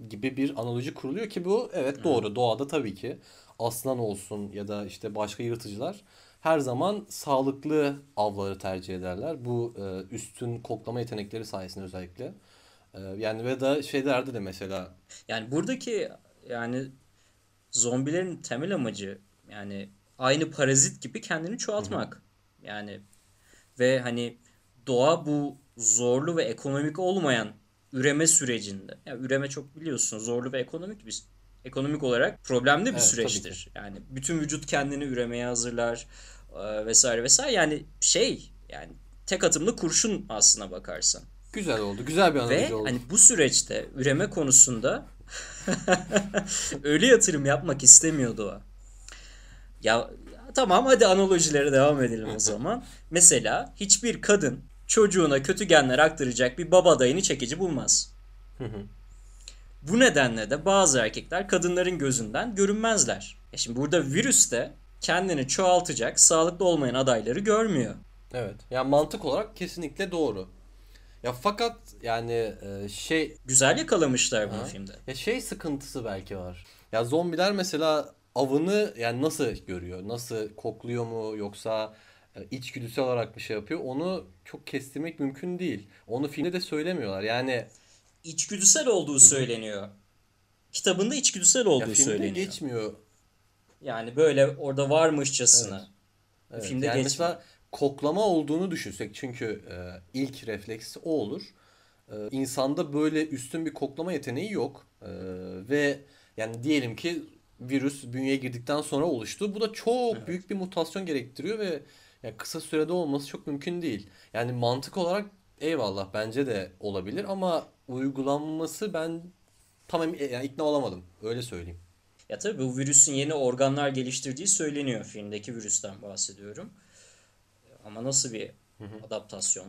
gibi bir analoji kuruluyor ki bu evet doğru. Doğada tabii ki aslan olsun ya da işte başka yırtıcılar her zaman sağlıklı avları tercih ederler. Bu e, üstün koklama yetenekleri sayesinde özellikle. E, yani ve da şeylerde de mesela Yani buradaki yani zombilerin temel amacı yani aynı parazit gibi kendini çoğaltmak. Yani ve hani doğa bu zorlu ve ekonomik olmayan üreme sürecinde. Ya üreme çok biliyorsun zorlu ve ekonomik bir ekonomik olarak problemli bir Evet, süreçtir. Yani bütün vücut kendini üremeye hazırlar e, vesaire vesaire. Yani şey yani tek atımlı kurşun aslına bakarsan. güzel oldu. Güzel bir analoji Ve oldu. hani bu süreçte üreme konusunda öyle yatırım yapmak istemiyordu o. Ya, tamam hadi analojilere devam edelim o zaman. Mesela hiçbir kadın çocuğuna kötü genler aktaracak bir baba adayını çekici bulmaz. Bu nedenle de bazı erkekler kadınların gözünden görünmezler. E şimdi burada virüs de kendini çoğaltacak, sağlıklı olmayan adayları görmüyor. Evet. Yani mantık olarak kesinlikle doğru. Ya fakat yani e, şey Güzel yakalamışlar bunu filmde. ya şey sıkıntısı belki var. Ya zombiler mesela avını yani nasıl görüyor? Nasıl kokluyor mu yoksa e, içgüdüsel olarak bir şey yapıyor? Onu çok kestirmek mümkün değil. Onu filmde de söylemiyorlar. Yani içgüdüsel olduğu söyleniyor. Kitabında içgüdüsel ya olduğu filmde söyleniyor. geçmiyor. Yani böyle orada varmışçasına. Evet, Filmde yani geçmiyor. mesela koklama olduğunu düşünsek çünkü e, ilk refleks o olur. E, insanda böyle üstün bir koklama yeteneği yok. E, ve yani diyelim ki virüs bünyeye girdikten sonra oluştu. Bu da çok Evet. büyük bir mutasyon gerektiriyor ve ya kısa sürede olması çok mümkün değil. Yani mantık olarak eyvallah bence de olabilir ama uygulanması ben tam yani ikna olamadım. Öyle söyleyeyim. Ya tabii bu virüsün yeni organlar geliştirdiği söyleniyor. Filmdeki virüsten bahsediyorum. Ama nasıl bir adaptasyon,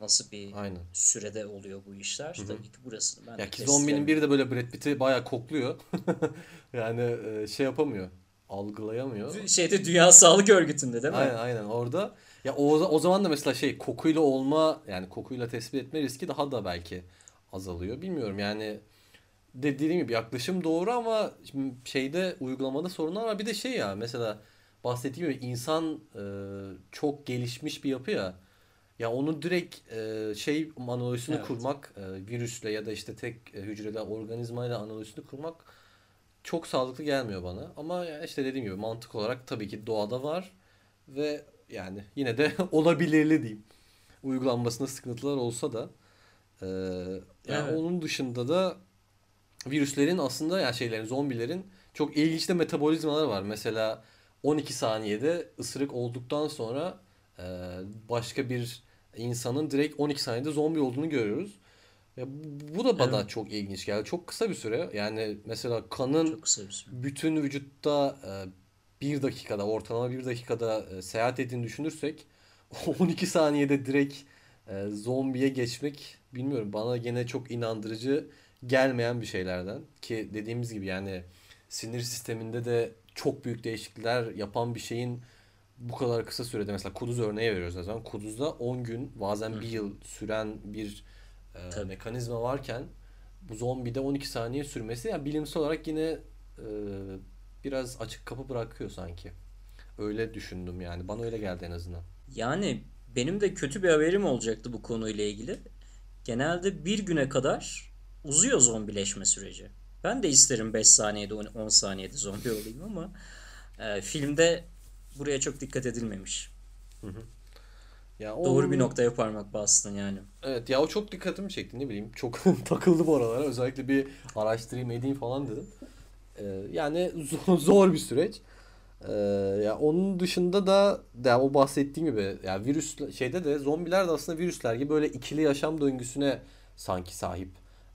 nasıl bir Aynen. sürede oluyor bu işler? Tabii ki burasını ben Ya ki zombinin biri de böyle Brad Pitt'i bayağı kokluyor. yani e, şey yapamıyor. Algılayamıyor. Şeyde Dünya Sağlık Örgütü'nde değil mi? Aynen aynen orada. Ya o, o zaman da mesela şey kokuyla olma yani kokuyla tespit etme riski daha da belki azalıyor. Bilmiyorum yani de- dediğim gibi yaklaşım doğru ama şeyde uygulamada sorunlar var. Bir de şey ya mesela bahsettiğim gibi insan e, çok gelişmiş bir yapı ya. Ya onu direkt e, şey analojisini Evet. kurmak e, virüsle ya da işte tek e, hücreli organizmayla analojisini kurmak çok sağlıklı gelmiyor bana. Ama işte dediğim gibi mantık olarak tabii ki doğada var ve yani yine de olabilirli diyeyim. Uygulanmasında sıkıntılar olsa da e, yani Evet. onun dışında da virüslerin aslında ya şeylerin zombilerin çok ilginç de metabolizmaları var. Mesela 12 saniyede ısırık olduktan sonra e, başka bir insanın direkt 12 saniyede zombi olduğunu görüyoruz. Ya bu da bana Evet. çok ilginç geldi. Çok kısa bir süre. Yani mesela kanın bütün vücutta e, bir dakikada ortalama bir dakikada e, seyahat ettiğini düşünürsek 12 saniyede direkt e, zombiye geçmek bilmiyorum bana gene çok inandırıcı gelmeyen bir şeylerden ki dediğimiz gibi yani sinir sisteminde de çok büyük değişiklikler yapan bir şeyin bu kadar kısa sürede mesela kuduz örneği veriyoruz o zaman kuduzda 10 gün bazen bir yıl süren bir e, Tabii. mekanizma varken bu zombide 12 saniye sürmesi yani bilimsel olarak yine e, biraz açık kapı bırakıyor sanki. Öyle düşündüm yani. Bana öyle geldi en azından. Yani benim de kötü bir haberim olacaktı bu konuyla ilgili. Genelde bir güne kadar uzuyor zombileşme süreci. Ben de isterim 5 saniyede 10 saniyede zombi olayım ama e, filmde buraya çok dikkat edilmemiş. Ya Doğru onun- bir noktaya parmak bastın yani. Evet ya o çok dikkatimi çekti ne bileyim. Çok takıldım oralara. Özellikle bir araştırayım edeyim falan dedim. Ee, yani zor, bir süreç. Ee, ya onun dışında da ya o bahsettiğim gibi ya virüs şeyde de zombiler de aslında virüsler gibi böyle ikili yaşam döngüsüne sanki sahip.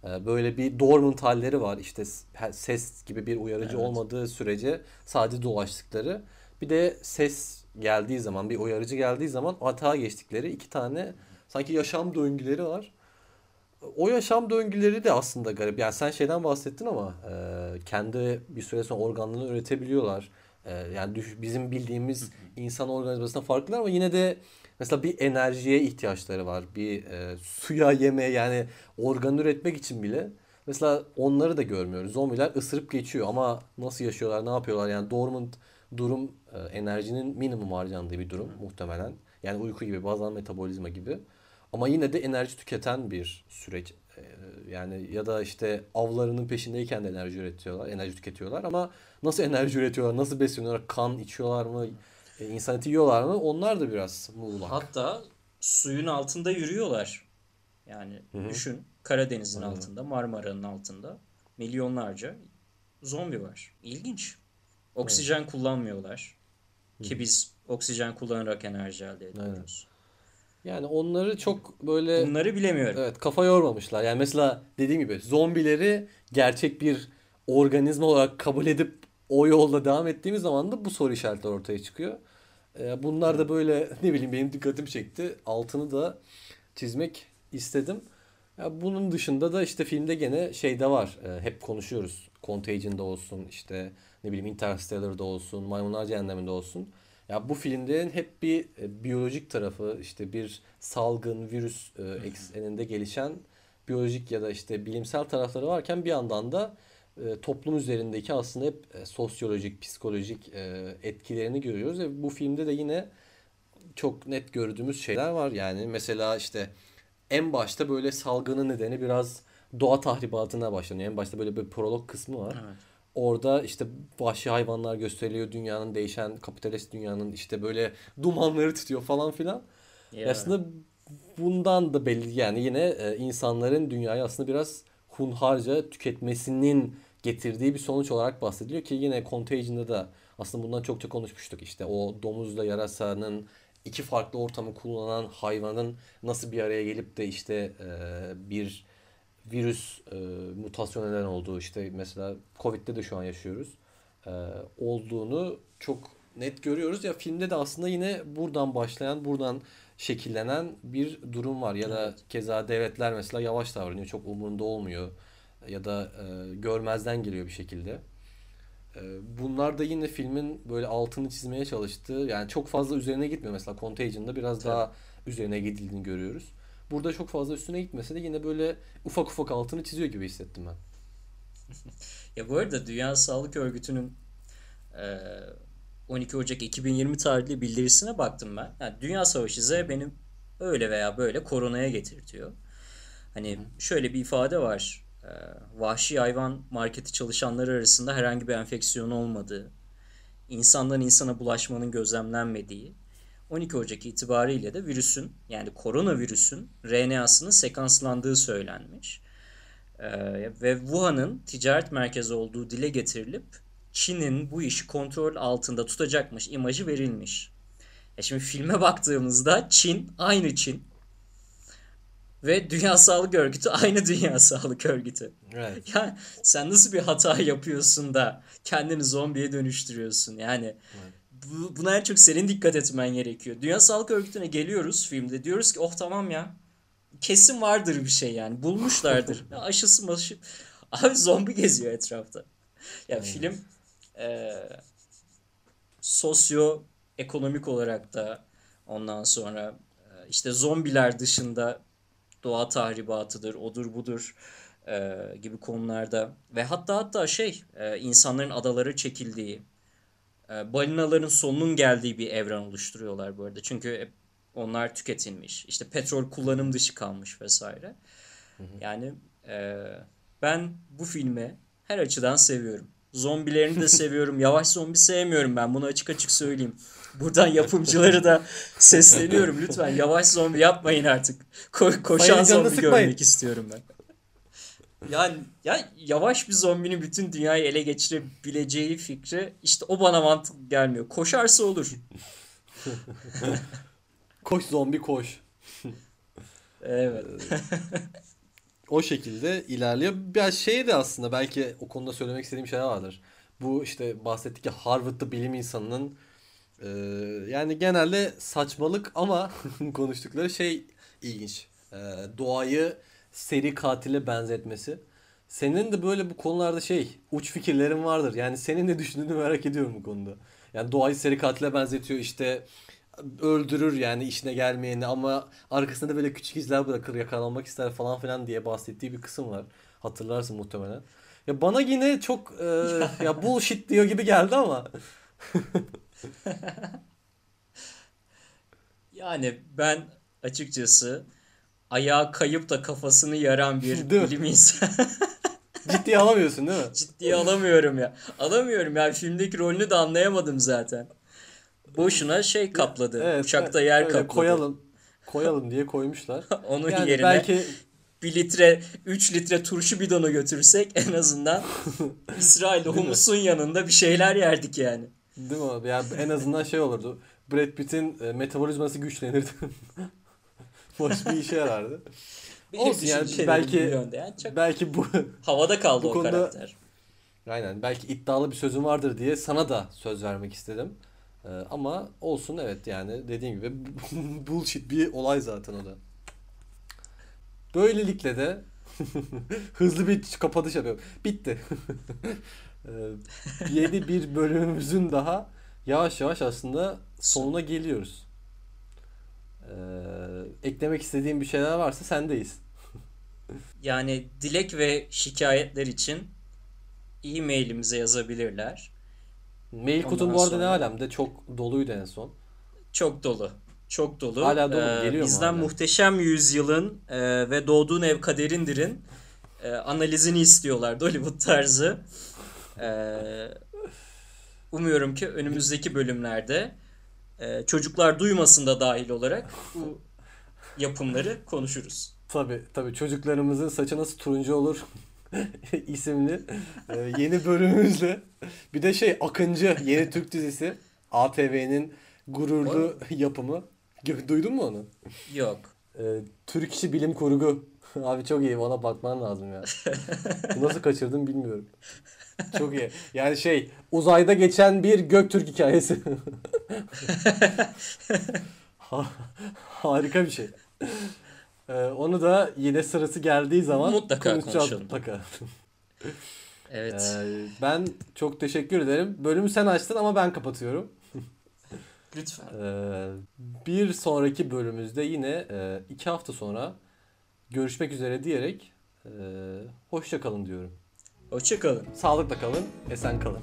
Ee, böyle bir dormant halleri var. İşte ses gibi bir uyarıcı Evet. olmadığı sürece sadece dolaştıkları. Bir de ses geldiği zaman bir uyarıcı geldiği zaman atağa geçtikleri iki tane sanki yaşam döngüleri var. O yaşam döngüleri de aslında garip. Yani sen şeyden bahsettin ama e, kendi bir süre sonra organlarını üretebiliyorlar. E, yani düş- bizim bildiğimiz insan organizmasından farklılar ama yine de mesela bir enerjiye ihtiyaçları var. Bir e, suya, yemeğe yani organ üretmek için bile. Mesela onları da görmüyoruz. Zombiler ısırıp geçiyor ama nasıl yaşıyorlar, ne yapıyorlar? Yani dormant durum e, enerjinin minimum harcandığı bir durum muhtemelen. Yani uyku gibi, bazen metabolizma gibi. Ama yine de enerji tüketen bir süreç. Ee, Yani ya da işte avlarının peşindeyken de enerji üretiyorlar, enerji tüketiyorlar ama nasıl enerji üretiyorlar, nasıl besleniyorlar, kan içiyorlar mı, e, insan eti yiyorlar mı? Onlar da biraz muğlak. Hatta suyun altında yürüyorlar. Yani düşün Karadeniz'in altında, Marmara'nın altında milyonlarca zombi var. İlginç. Oksijen kullanmıyorlar. Ki biz oksijen kullanarak enerji elde ediyoruz. Yani onları çok böyle Bunları bilemiyorum. Evet kafa yormamışlar. Yani mesela dediğim gibi zombileri gerçek bir organizma olarak kabul edip o yolda devam ettiğimiz zaman da bu soru işaretleri ortaya çıkıyor. Ee, bunlar da böyle ne bileyim benim dikkatimi çekti. Altını da çizmek istedim. Ya bunun dışında da işte filmde gene şey de var. Ee, hep konuşuyoruz. Contagion'da olsun işte ne bileyim Interstellar'da olsun, Maymunlar Cehennemi'nde olsun. Ya bu filmlerin hep bir e, biyolojik tarafı işte bir salgın virüs e, ekseninde gelişen biyolojik ya da işte bilimsel tarafları varken bir yandan da e, toplum üzerindeki aslında hep e, sosyolojik, psikolojik e, etkilerini görüyoruz ve bu filmde de yine çok net gördüğümüz şeyler var. Yani mesela işte en başta böyle salgının nedeni biraz doğa tahribatına başlanıyor. En başta böyle bir prolog kısmı var. Evet. Orada işte vahşi hayvanlar gösteriliyor. Dünyanın değişen kapitalist dünyanın işte böyle dumanları tutuyor falan filan. Ya. Aslında bundan da belli yani yine e, insanların dünyayı aslında biraz hunharca tüketmesinin getirdiği bir sonuç olarak bahsediliyor ki yine Contagion'da da aslında bundan çokça konuşmuştuk. İşte o domuzla yarasanın iki farklı ortamı kullanan hayvanın nasıl bir araya gelip de işte e, bir virüs e, mutasyon neden olduğu işte mesela Covid'de de şu an yaşıyoruz. E, olduğunu çok net görüyoruz. Ya filmde de aslında yine buradan başlayan, buradan şekillenen bir durum var. Ya da keza devletler mesela yavaş davranıyor. Çok umurunda olmuyor. Ya da e, görmezden geliyor bir şekilde. E, bunlar da yine filmin böyle altını çizmeye çalıştığı yani çok fazla üzerine gitmiyor. Mesela Contagion'da biraz Tabii. daha üzerine gidildiğini görüyoruz. Burada çok fazla üstüne gitmese de yine böyle ufak ufak altını çiziyor gibi hissettim ben. Ya bu arada Dünya Sağlık Örgütü'nün e, 12 Ocak 2020 tarihli bildirisine baktım ben. Yani Dünya Savaşı Z benim öyle veya böyle koronaya getirtiyor. Hani şöyle bir ifade var. E, vahşi hayvan marketi çalışanları arasında herhangi bir enfeksiyon olmadığı, insandan insana bulaşmanın gözlemlenmediği, 12 Ocak itibariyle de virüsün yani koronavirüsün RNA'sının sekanslandığı söylenmiş. Ee, ve Wuhan'ın ticaret merkezi olduğu dile getirilip Çin'in bu işi kontrol altında tutacakmış imajı verilmiş. E şimdi filme baktığımızda Çin aynı Çin. Ve Dünya Sağlık Örgütü aynı Dünya Sağlık Örgütü. Evet. Ya sen nasıl bir hata yapıyorsun da kendini zombiye dönüştürüyorsun? Yani bu, buna en çok senin dikkat etmen gerekiyor. Dünya Sağlık Örgütü'ne geliyoruz filmde. Diyoruz ki oh tamam ya. Kesin vardır bir şey yani. Bulmuşlardır. Aşısı maşı. Abi zombi geziyor etrafta. Ya film e, sosyo ekonomik olarak da ondan sonra işte zombiler dışında doğa tahribatıdır, odur budur e, gibi konularda ve hatta hatta şey e, insanların adalara çekildiği, e, balinaların sonunun geldiği bir evren oluşturuyorlar bu arada. Çünkü onlar tüketilmiş. İşte petrol kullanım dışı kalmış vesaire. Yani e, ben bu filmi her açıdan seviyorum. Zombilerini de seviyorum. Yavaş zombi sevmiyorum ben. Bunu açık açık söyleyeyim. Buradan yapımcıları da sesleniyorum. Lütfen yavaş zombi yapmayın artık. Ko- koşan canını zombi sıkmayın. görmek istiyorum ben. Yani ya yavaş bir zombinin bütün dünyayı ele geçirebileceği fikri işte o bana mantıklı gelmiyor. Koşarsa olur. Koş zombi koş. Evet. O şekilde ilerliyor. Biraz şey de aslında belki o konuda söylemek istediğim şeyler vardır. Bu işte bahsettik ya Harvard'da bilim insanının e, yani genelde saçmalık ama konuştukları şey ilginç. E, doğayı seri katile benzetmesi. Senin de böyle bu konularda şey uç fikirlerin vardır. Yani senin ne düşündüğünü merak ediyorum bu konuda. Yani doğayı seri katile benzetiyor işte öldürür yani işine gelmeyeni ama arkasında da böyle küçük izler bırakır yakalanmak ister falan filan diye bahsettiği bir kısım var. Hatırlarsın muhtemelen. Ya bana yine çok e, ya bullshit diyor gibi geldi ama Yani ben açıkçası ayağa kayıp da kafasını yaran bir Değil bilim insanı ciddiye alamıyorsun değil mi? ciddiye alamıyorum ya. Alamıyorum ya. Filmdeki rolünü de anlayamadım zaten. Boşuna şey kapladı. Evet, Uçakta yer öyle kapladı. koyalım. Koyalım diye koymuşlar. Onun Yani yerine belki 1 litre 3 litre turşu bidonu götürsek en azından İsrail humusun yanında bir şeyler yerdik yani. değil mi abi? Yani en azından şey olurdu. Brad Pitt'in e, metabolizması güçlenirdi. Boş bir işe yarardı. Benim Olsun yani, belki-. Yani çok Belki bu havada kaldı bu o konuda- karakter. Aynen belki iddialı bir sözüm vardır diye sana da söz vermek istedim. Ee, ama olsun evet yani dediğim gibi bullshit bir olay zaten o da. Böylelikle de hızlı bir kapanış yapıyorum. Bitti. Ee, yeni bir bölümümüzün daha yavaş yavaş aslında sonuna geliyoruz. Ee, eklemek istediğim bir şeyler varsa sendeyiz. Yani dilek ve şikayetler için e-mailimize yazabilirler. Mail kutum bu arada ne sonra- alemde çok doluydu en son. Çok dolu. Çok dolu. Hala dolu? Ee, Geliyor mu bizden hala? muhteşem yüzyılın e, ve doğduğun ev kaderindir'in e, analizini istiyorlardı Hollywood tarzı. E, umuyorum ki önümüzdeki bölümlerde e, çocuklar duymasın da dahil olarak bu yapımları konuşuruz. Tabii tabii çocuklarımızın saçı nasıl turuncu olur isimli e, yeni bölümümüzle bir de şey Akıncı yeni Türk dizisi ATV'nin gururlu yapımı. Duydun mu onu? Yok. E, Türk işi bilim kurgu. Abi çok iyi ona bakman lazım ya. Nasıl kaçırdım bilmiyorum. Çok iyi. Yani şey uzayda geçen bir Göktürk hikayesi. Ha- Harika bir şey. Ee, onu da yine sırası geldiği zaman Mutlaka konuşacağız konuşalım. mutlaka. Evet. Ee, ben çok teşekkür ederim. Bölümü sen açtın ama ben kapatıyorum. Lütfen. Ee, bir sonraki bölümümüzde yine e, iki hafta sonra görüşmek üzere diyerek e, hoşça kalın diyorum. Hoşçakalın. Sağlıkla kalın, esen kalın.